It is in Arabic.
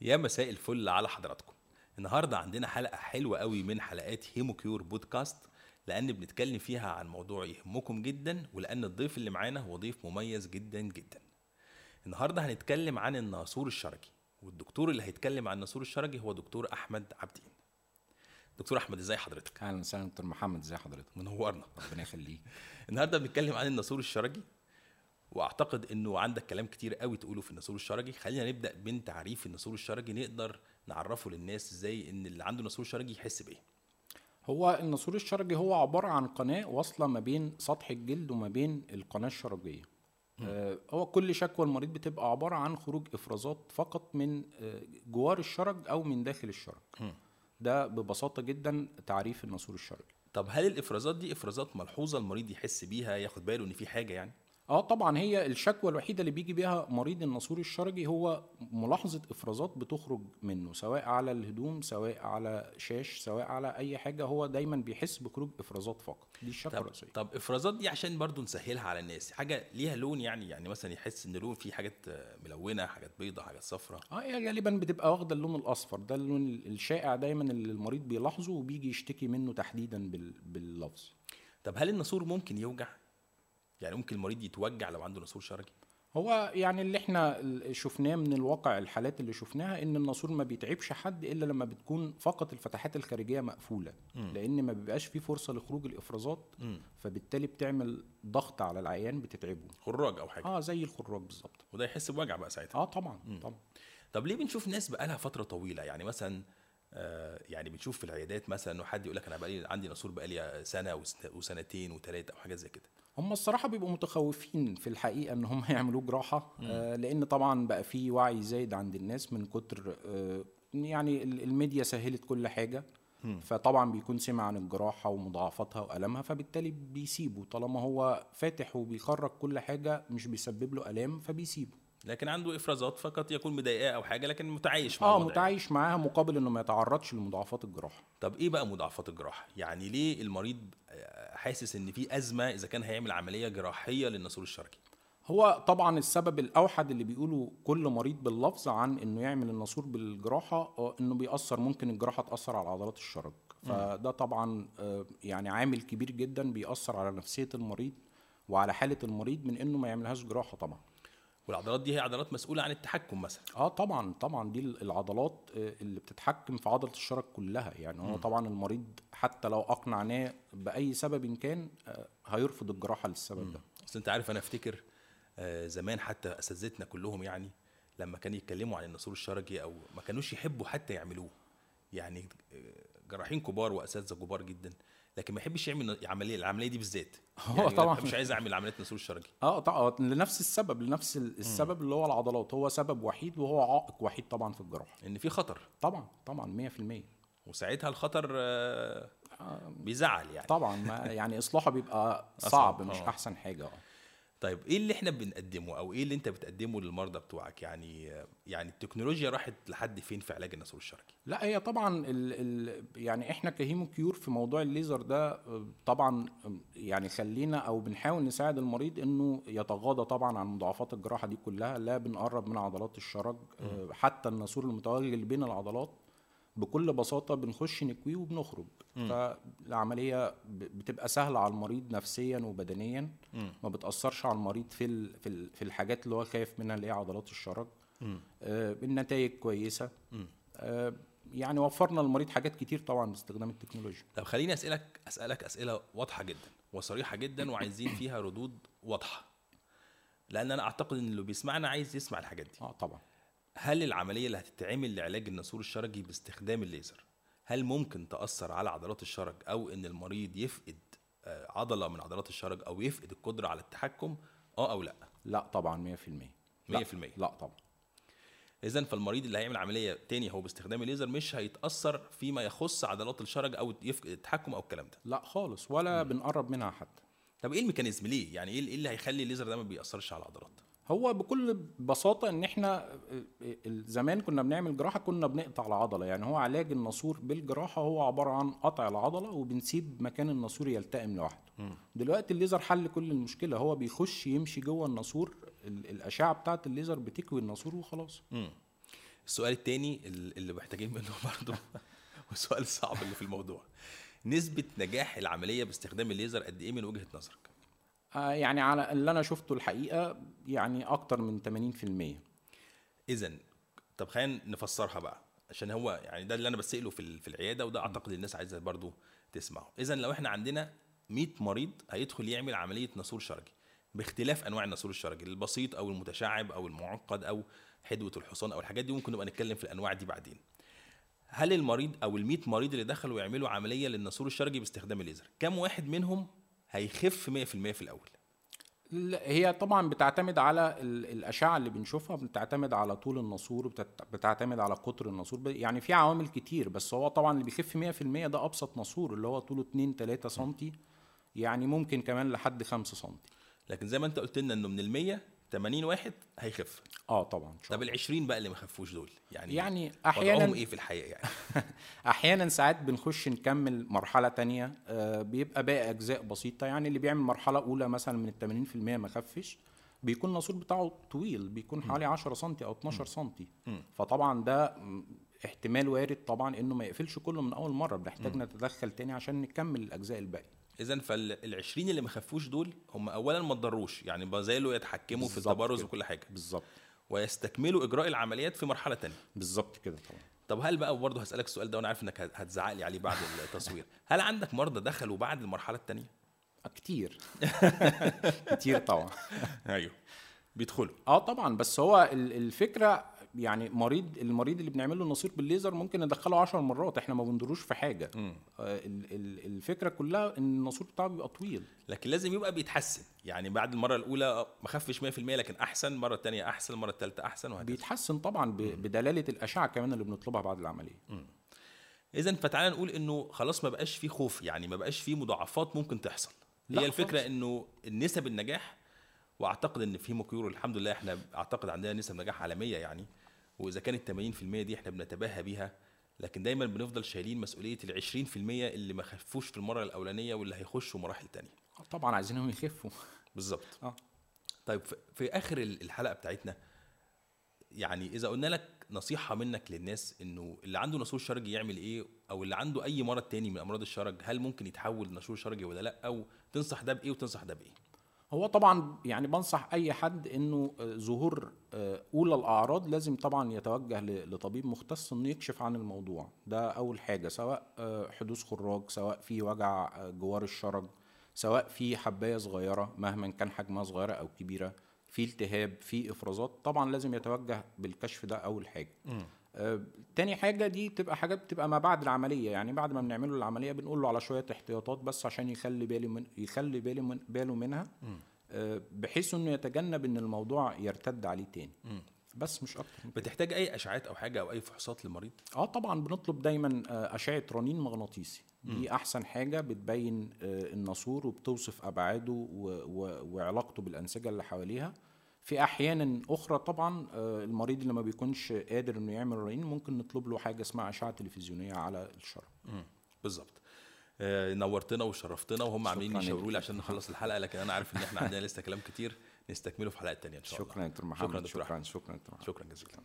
يا مساء الفل على حضراتكم. النهارده عندنا حلقة حلوة قوي من حلقات هيموكيور بودكاست لأن بنتكلم فيها عن موضوع يهمكم جدا ولأن الضيف اللي معانا هو ضيف مميز جدا جدا. النهارده هنتكلم عن الناسور الشرجي والدكتور اللي هيتكلم عن الناسور الشرجي هو دكتور أحمد عبدين دكتور أحمد إزاي حضرتك؟ أهلا وسهلا دكتور محمد ازي حضرتك؟ منورنا. ربنا يخليك. النهارده بنتكلم عن الناسور الشرجي واعتقد انه عندك كلام كتير قوي تقوله في الناسور الشرجي خلينا نبدأ من تعريف الناسور الشرجي نقدر نعرفه للناس إزاي ان اللي عنده ناسور شرجي يحس بايه هو الناسور الشرجي هو عبارة عن قناة واصلة ما بين سطح الجلد وما بين القناة الشرجيه آه هو كل شكوى المريض بتبقى عبارة عن خروج إفرازات فقط من آه جوار الشرج أو من داخل الشرج ده ببساطة جدا تعريف الناسور الشرجي طب هل الإفرازات دي إفرازات ملحوظة المريض يحس بيها ياخد باله إن في حاجة يعني؟ آه طبعا هي الشكوى الوحيدة اللي بيجي بيها مريض الناسور الشرجي هو ملاحظة إفرازات بتخرج منه سواء على الهدوم سواء على شاش سواء على أي حاجة هو دايما بيحس بخروج إفرازات فقط. دي الشكوى طب, الرئيسية. طب إفرازات دي عشان برضو نسهلها على الناس حاجة ليها لون يعني؟ يعني مثلا يحس إن لون فيه حاجات ملونة حاجات بيضة حاجات صفراء آه هي غالبا بتبقى واخدة اللون الأصفر ده اللون الشائع دايما اللي المريض بيلاحظه وبيجي يشتكي منه تحديدا بال- باللفظ. طب هل الناسور ممكن يوجع؟ يعني ممكن المريض يتوجع لو عنده ناسور شرجي هو يعني اللي إحنا شفناه من الواقع الحالات اللي شفناها إن الناسور ما بيتعبش حد إلا لما بتكون فقط الفتحات الخارجية مقفولة. مم. لأن ما بيبقاش فيه فرصة لخروج الإفرازات. مم. فبالتالي بتعمل ضغط على العيان بتتعبه. خراج أو حاجة. آه زي الخراج بالظبط. وده يحس بوجع بقى ساعتها. آه طبعا طبعا. طب ليه بنشوف ناس بقالها فترة طويلة؟ يعني مثلا آه يعني بنشوف في العيادات مثلا إنه حد يقول لك أنا بقالي عندي ناسور بقالي سنة وسن- وسنتين وثلاثه أو حاجات زي كده. هم الصراحة بيبقوا متخوفين في الحقيقة إن هم يعملوا جراحة آه لأن طبعا بقى في وعي زايد عند الناس من كتر آه يعني ال- الميديا سهلت كل حاجة. فطبعا بيكون سمع عن الجراحة ومضاعفاتها والامها فبالتالي بيسيبه. طالما هو فاتح وبيخرج كل حاجة مش بيسبب له ألام فبيسيبه. لكن عنده إفرازات فقط يكون مضايقاه أو حاجة لكن متعايش مع آه متعايش معاها مقابل إنه ما يتعرضش لمضاعفات الجراحة. طب إيه بقى مضاعفات الجراحة؟ يعني ليه المريض حاسس إن في أزمة إذا كان هيعمل عملية جراحية للناسور الشرجي هو طبعا السبب الأوحد اللي بيقوله كل مريض باللفظ عن إنه يعمل الناسور بالجراحة آه، إنه بيأثر ممكن الجراحة تأثر على عضلات الشرج فده طبعا آه، يعني عامل كبير جدا بيأثر على نفسية المريض وعلى حالة المريض من إنه ما يعملهاش جراحة طبعا. والعضلات دي هي عضلات مسؤولة عن التحكم مثلا. آه طبعا طبعا دي العضلات آه، اللي بتتحكم في عضلة الشرج كلها. يعني هو طبعا المريض حتى لو اقنعناه بأي سبب كان آه، هيرفض الجراحة للسبب ده. بس أنت عارف أنا أفتكر آه، زمان حتى أساتذتنا كلهم يعني لما كانوا يتكلموا عن الناسور الشرجي أو ما كانوش يحبوا حتى يعملوه. يعني جراحين كبار وأساتذة كبار جدا. لكن ما يحبش يعمل عملية العملية دي بالذات. هو يعني طبعاً. مش عايز أعمل عملية ناسور الشرجي آه طبعا. لنفس السبب لنفس ال- السبب اللي هو العضلات. هو سبب وحيد وهو عائق وحيد طبعا في الجراحة. إن في خطر. طبعا طبعا 100% وساعتها الخطر آه، بيزعل يعني. طبعا. يعني إصلاحه بيبقى صعب مش آه. أحسن حاجة. آه طيب إيه اللي إحنا بنقدمه أو إيه اللي أنت بتقدمه للمرضى بتوعك؟ يعني يعني التكنولوجيا راحت لحد فين في علاج الناسور الشرجي لا هي طبعا ال ال يعني إحنا كهيمو كيور في موضوع الليزر ده طبعا يعني خلينا أو بنحاول نساعد المريض إنه يتغاضى طبعا عن مضاعفات الجراحة دي كلها لا بنقرب من عضلات الشرج حتى الناسور المتوغل بين العضلات. بكل بساطة بنخش نكويه وبنخرج. فالعملية ب- بتبقى سهلة على المريض نفسيا وبدنيا. ما بتأثرش على المريض في ال في ال في الحاجات اللي هو خايف منها اللي هي عضلات الشرج. آه النتائج كويسة. آه يعني وفرنا للمريض حاجات كتير طبعا باستخدام التكنولوجيا. طب خليني أسألك أسألك أسئلة واضحة جدا وصريحة جدا وعايزين فيها ردود واضحة. لأن أنا أعتقد إن اللي بيسمعنا عايز يسمع الحاجات دي. آه طبعا. هل العملية اللي هتتعمل لعلاج الناسور الشرجي باستخدام الليزر هل ممكن تأثر على عضلات الشرج أو إن المريض يفقد آه، عضلة من عضلات الشرج أو يفقد القدرة على التحكم؟ آه أو لأ؟ لا طبعا 100% لا 100%. لا طبعا. اذا فالمريض اللي هيعمل عملية تاني هو باستخدام الليزر مش هيتأثر فيما يخص عضلات الشرج أو يفقد التحكم أو الكلام ده. لا خالص ولا بنقرب منها حتى. طب إيه الميكانيزم؟ ليه؟ يعني إيه إيه اللي هيخلي الليزر ده ما بيأثرش على العضلات هو بكل بساطة إن إحنا زمان كنا بنعمل جراحة كنا بنقطع العضلة. يعني هو علاج الناسور بالجراحة هو عبارة عن قطع العضلة وبنسيب مكان الناسور يلتئم لوحده. دلوقتي الليزر حل كل المشكلة. هو بيخش يمشي جوه الناسور ال- الأشعة بتاعة الليزر بتكوي الناسور وخلاص. السؤال التاني ال- اللي محتاجين منه برضه والسؤال الصعب اللي في الموضوع. نسبة نجاح العملية باستخدام الليزر قد إيه من وجهة نظرك؟ آه، يعني على اللي أنا شفته الحقيقة يعني أكتر من 80% اذا طب خلينا نفسرها بقى عشان هو يعني ده اللي أنا بسأله في في العيادة وده أعتقد الناس عايزة برضو تسمعه. اذا لو إحنا عندنا 100 مريض هيدخل يعمل عملية نسور شرجي باختلاف أنواع النسور الشرجي البسيط أو المتشعب أو المعقد أو حدوة الحصان أو الحاجات دي ممكن نبقى نتكلم في الأنواع دي بعدين. هل المريض أو ال 100 مريض اللي دخلوا يعملوا عملية للنسور الشرجي باستخدام الليزر؟ كم واحد منهم هيخف 100% في الأول. لا، هي طبعا بتعتمد على ال- الأشعة اللي بنشوفها بتعتمد على طول الناسور بتعتمد على قطر الناسور يعني في عوامل كتير بس هو طبعا اللي بيخف 100% ده أبسط ناسور اللي هو طوله 2 3 سم يعني ممكن كمان لحد 5 سم لكن زي ما أنت قلت لنا إنه من ال 100 80 واحد هيخف. آه طبعا طب ال 20 بقى اللي ما خفوش دول؟ يعني يعني أحيانا إيه في الحقيقة يعني؟ أحيانا ساعات بنخش نكمل مرحلة تانية آه، بيبقى باقي أجزاء بسيطة. يعني اللي بيعمل مرحلة أولى مثلا من ال 80% ما خفش بيكون الناسور بتاعه طويل بيكون حوالي 10 سم أو 12 سم فطبعا ده احتمال وارد طبعا إنه ما يقفلش كله من أول مرة. بنحتاج نتدخل تاني عشان نكمل الأجزاء الباقية. اذا فال 20 اللي ما خفوش دول هم اولا ما اتضروش يعني ما زالوا يتحكموا في التبرز. وكل حاجة. بالظبط. ويستكملوا إجراء العمليات في مرحلة تانية. بالظبط كده طبعا. طب هل بقى برضه هسألك السؤال ده وأنا عارف إنك هتزعق لي عليه بعد التصوير. هل عندك مرضى دخلوا بعد المرحلة الثانية كتير. كتير طبعا. أيوه. بيدخلوا. آه طبعا بس هو ال- الفكرة يعني مريض المريض اللي بنعمل له نصير بالليزر ممكن ندخله 10 مرات إحنا ما بندروش في حاجة. آه ال- ال- الفكرة كلها إن الناسور بتاعه بيبقى طويل. لكن لازم يبقى بيتحسن. يعني بعد المرة الأولى ما خفش 100% لكن أحسن المره الثانية أحسن المره الثالثه أحسن وهكذا. بيتحسن طبعا بدلالة الأشعة كمان اللي بنطلبها بعد العملية. اذا فتعالى نقول إنه خلاص ما بقاش فيه خوف يعني ما بقاش فيه مضاعفات ممكن تحصل. لا هي الفكرة خالص. إنه النسب النجاح وأعتقد إن في هيموكيور الحمد لله إحنا أعتقد عندنا نسب نجاح عالمية يعني. وإذا كانت 80% دي إحنا بنتباهى بيها لكن دايما بنفضل شايلين مسؤولية ال 20% اللي ما خفوش في المرة الأولانية واللي هيخشوا مراحل تانية. طبعا عايزينهم يخفوا. بالظبط. آه. طيب في- آخر ال- الحلقة بتاعتنا يعني إذا قلنا لك نصيحة منك للناس إنه اللي عنده نسور شرجي يعمل إيه أو اللي عنده أي مرض تاني من أمراض الشرج هل ممكن يتحول لنسور شرجي ولا لأ؟ أو تنصح ده بإيه وتنصح ده بإيه؟ هو طبعا يعني بنصح أي حد إنه آه، ظهور آه، أولى الأعراض لازم طبعا يتوجه لطبيب مختص إنه يكشف عن الموضوع. ده أول حاجة سواء آه، حدوث خراج سواء في وجع جوار الشرج سواء في حباية صغيرة مهما كان حجمها صغيرة أو كبيرة في التهاب في إفرازات طبعا لازم يتوجه بالكشف ده أول حاجة. تاني حاجة دي تبقى حاجات بتبقى ما بعد العملية يعني بعد ما بنعمل له العملية بنقول له على شوية احتياطات بس عشان يخلي باله من يخلي باله من باله منها آه، بحيث إنه يتجنب إن الموضوع يرتد عليه تاني. بس مش أكتر. بتحتاج أي اشعاعات أو حاجة أو أي فحوصات للمريض؟ آه طبعا بنطلب دايما آه، أشعة رنين مغناطيسي. دي أحسن حاجة بتبين آه، الناسور وبتوصف أبعاده وعلاقته بالأنسجة اللي حواليها. في أحيانا أخرى طبعا آه، المريض اللي ما بيكونش قادر إنه يعمل رنين ممكن نطلب له حاجة اسمها أشعة تلفزيونية على الشرج بالظبط. آه، نورتنا وشرفتنا وهم عاملين شكراً يشاوروا لي. عشان نخلص الحلقة لكن أنا عارف إن إحنا عندنا لسه كلام كتير نستكمله في حلقات تانية إن شاء الله. شكرا يا دكتور محمد. شكرا. شكرا محمد. شكرا جزيلا.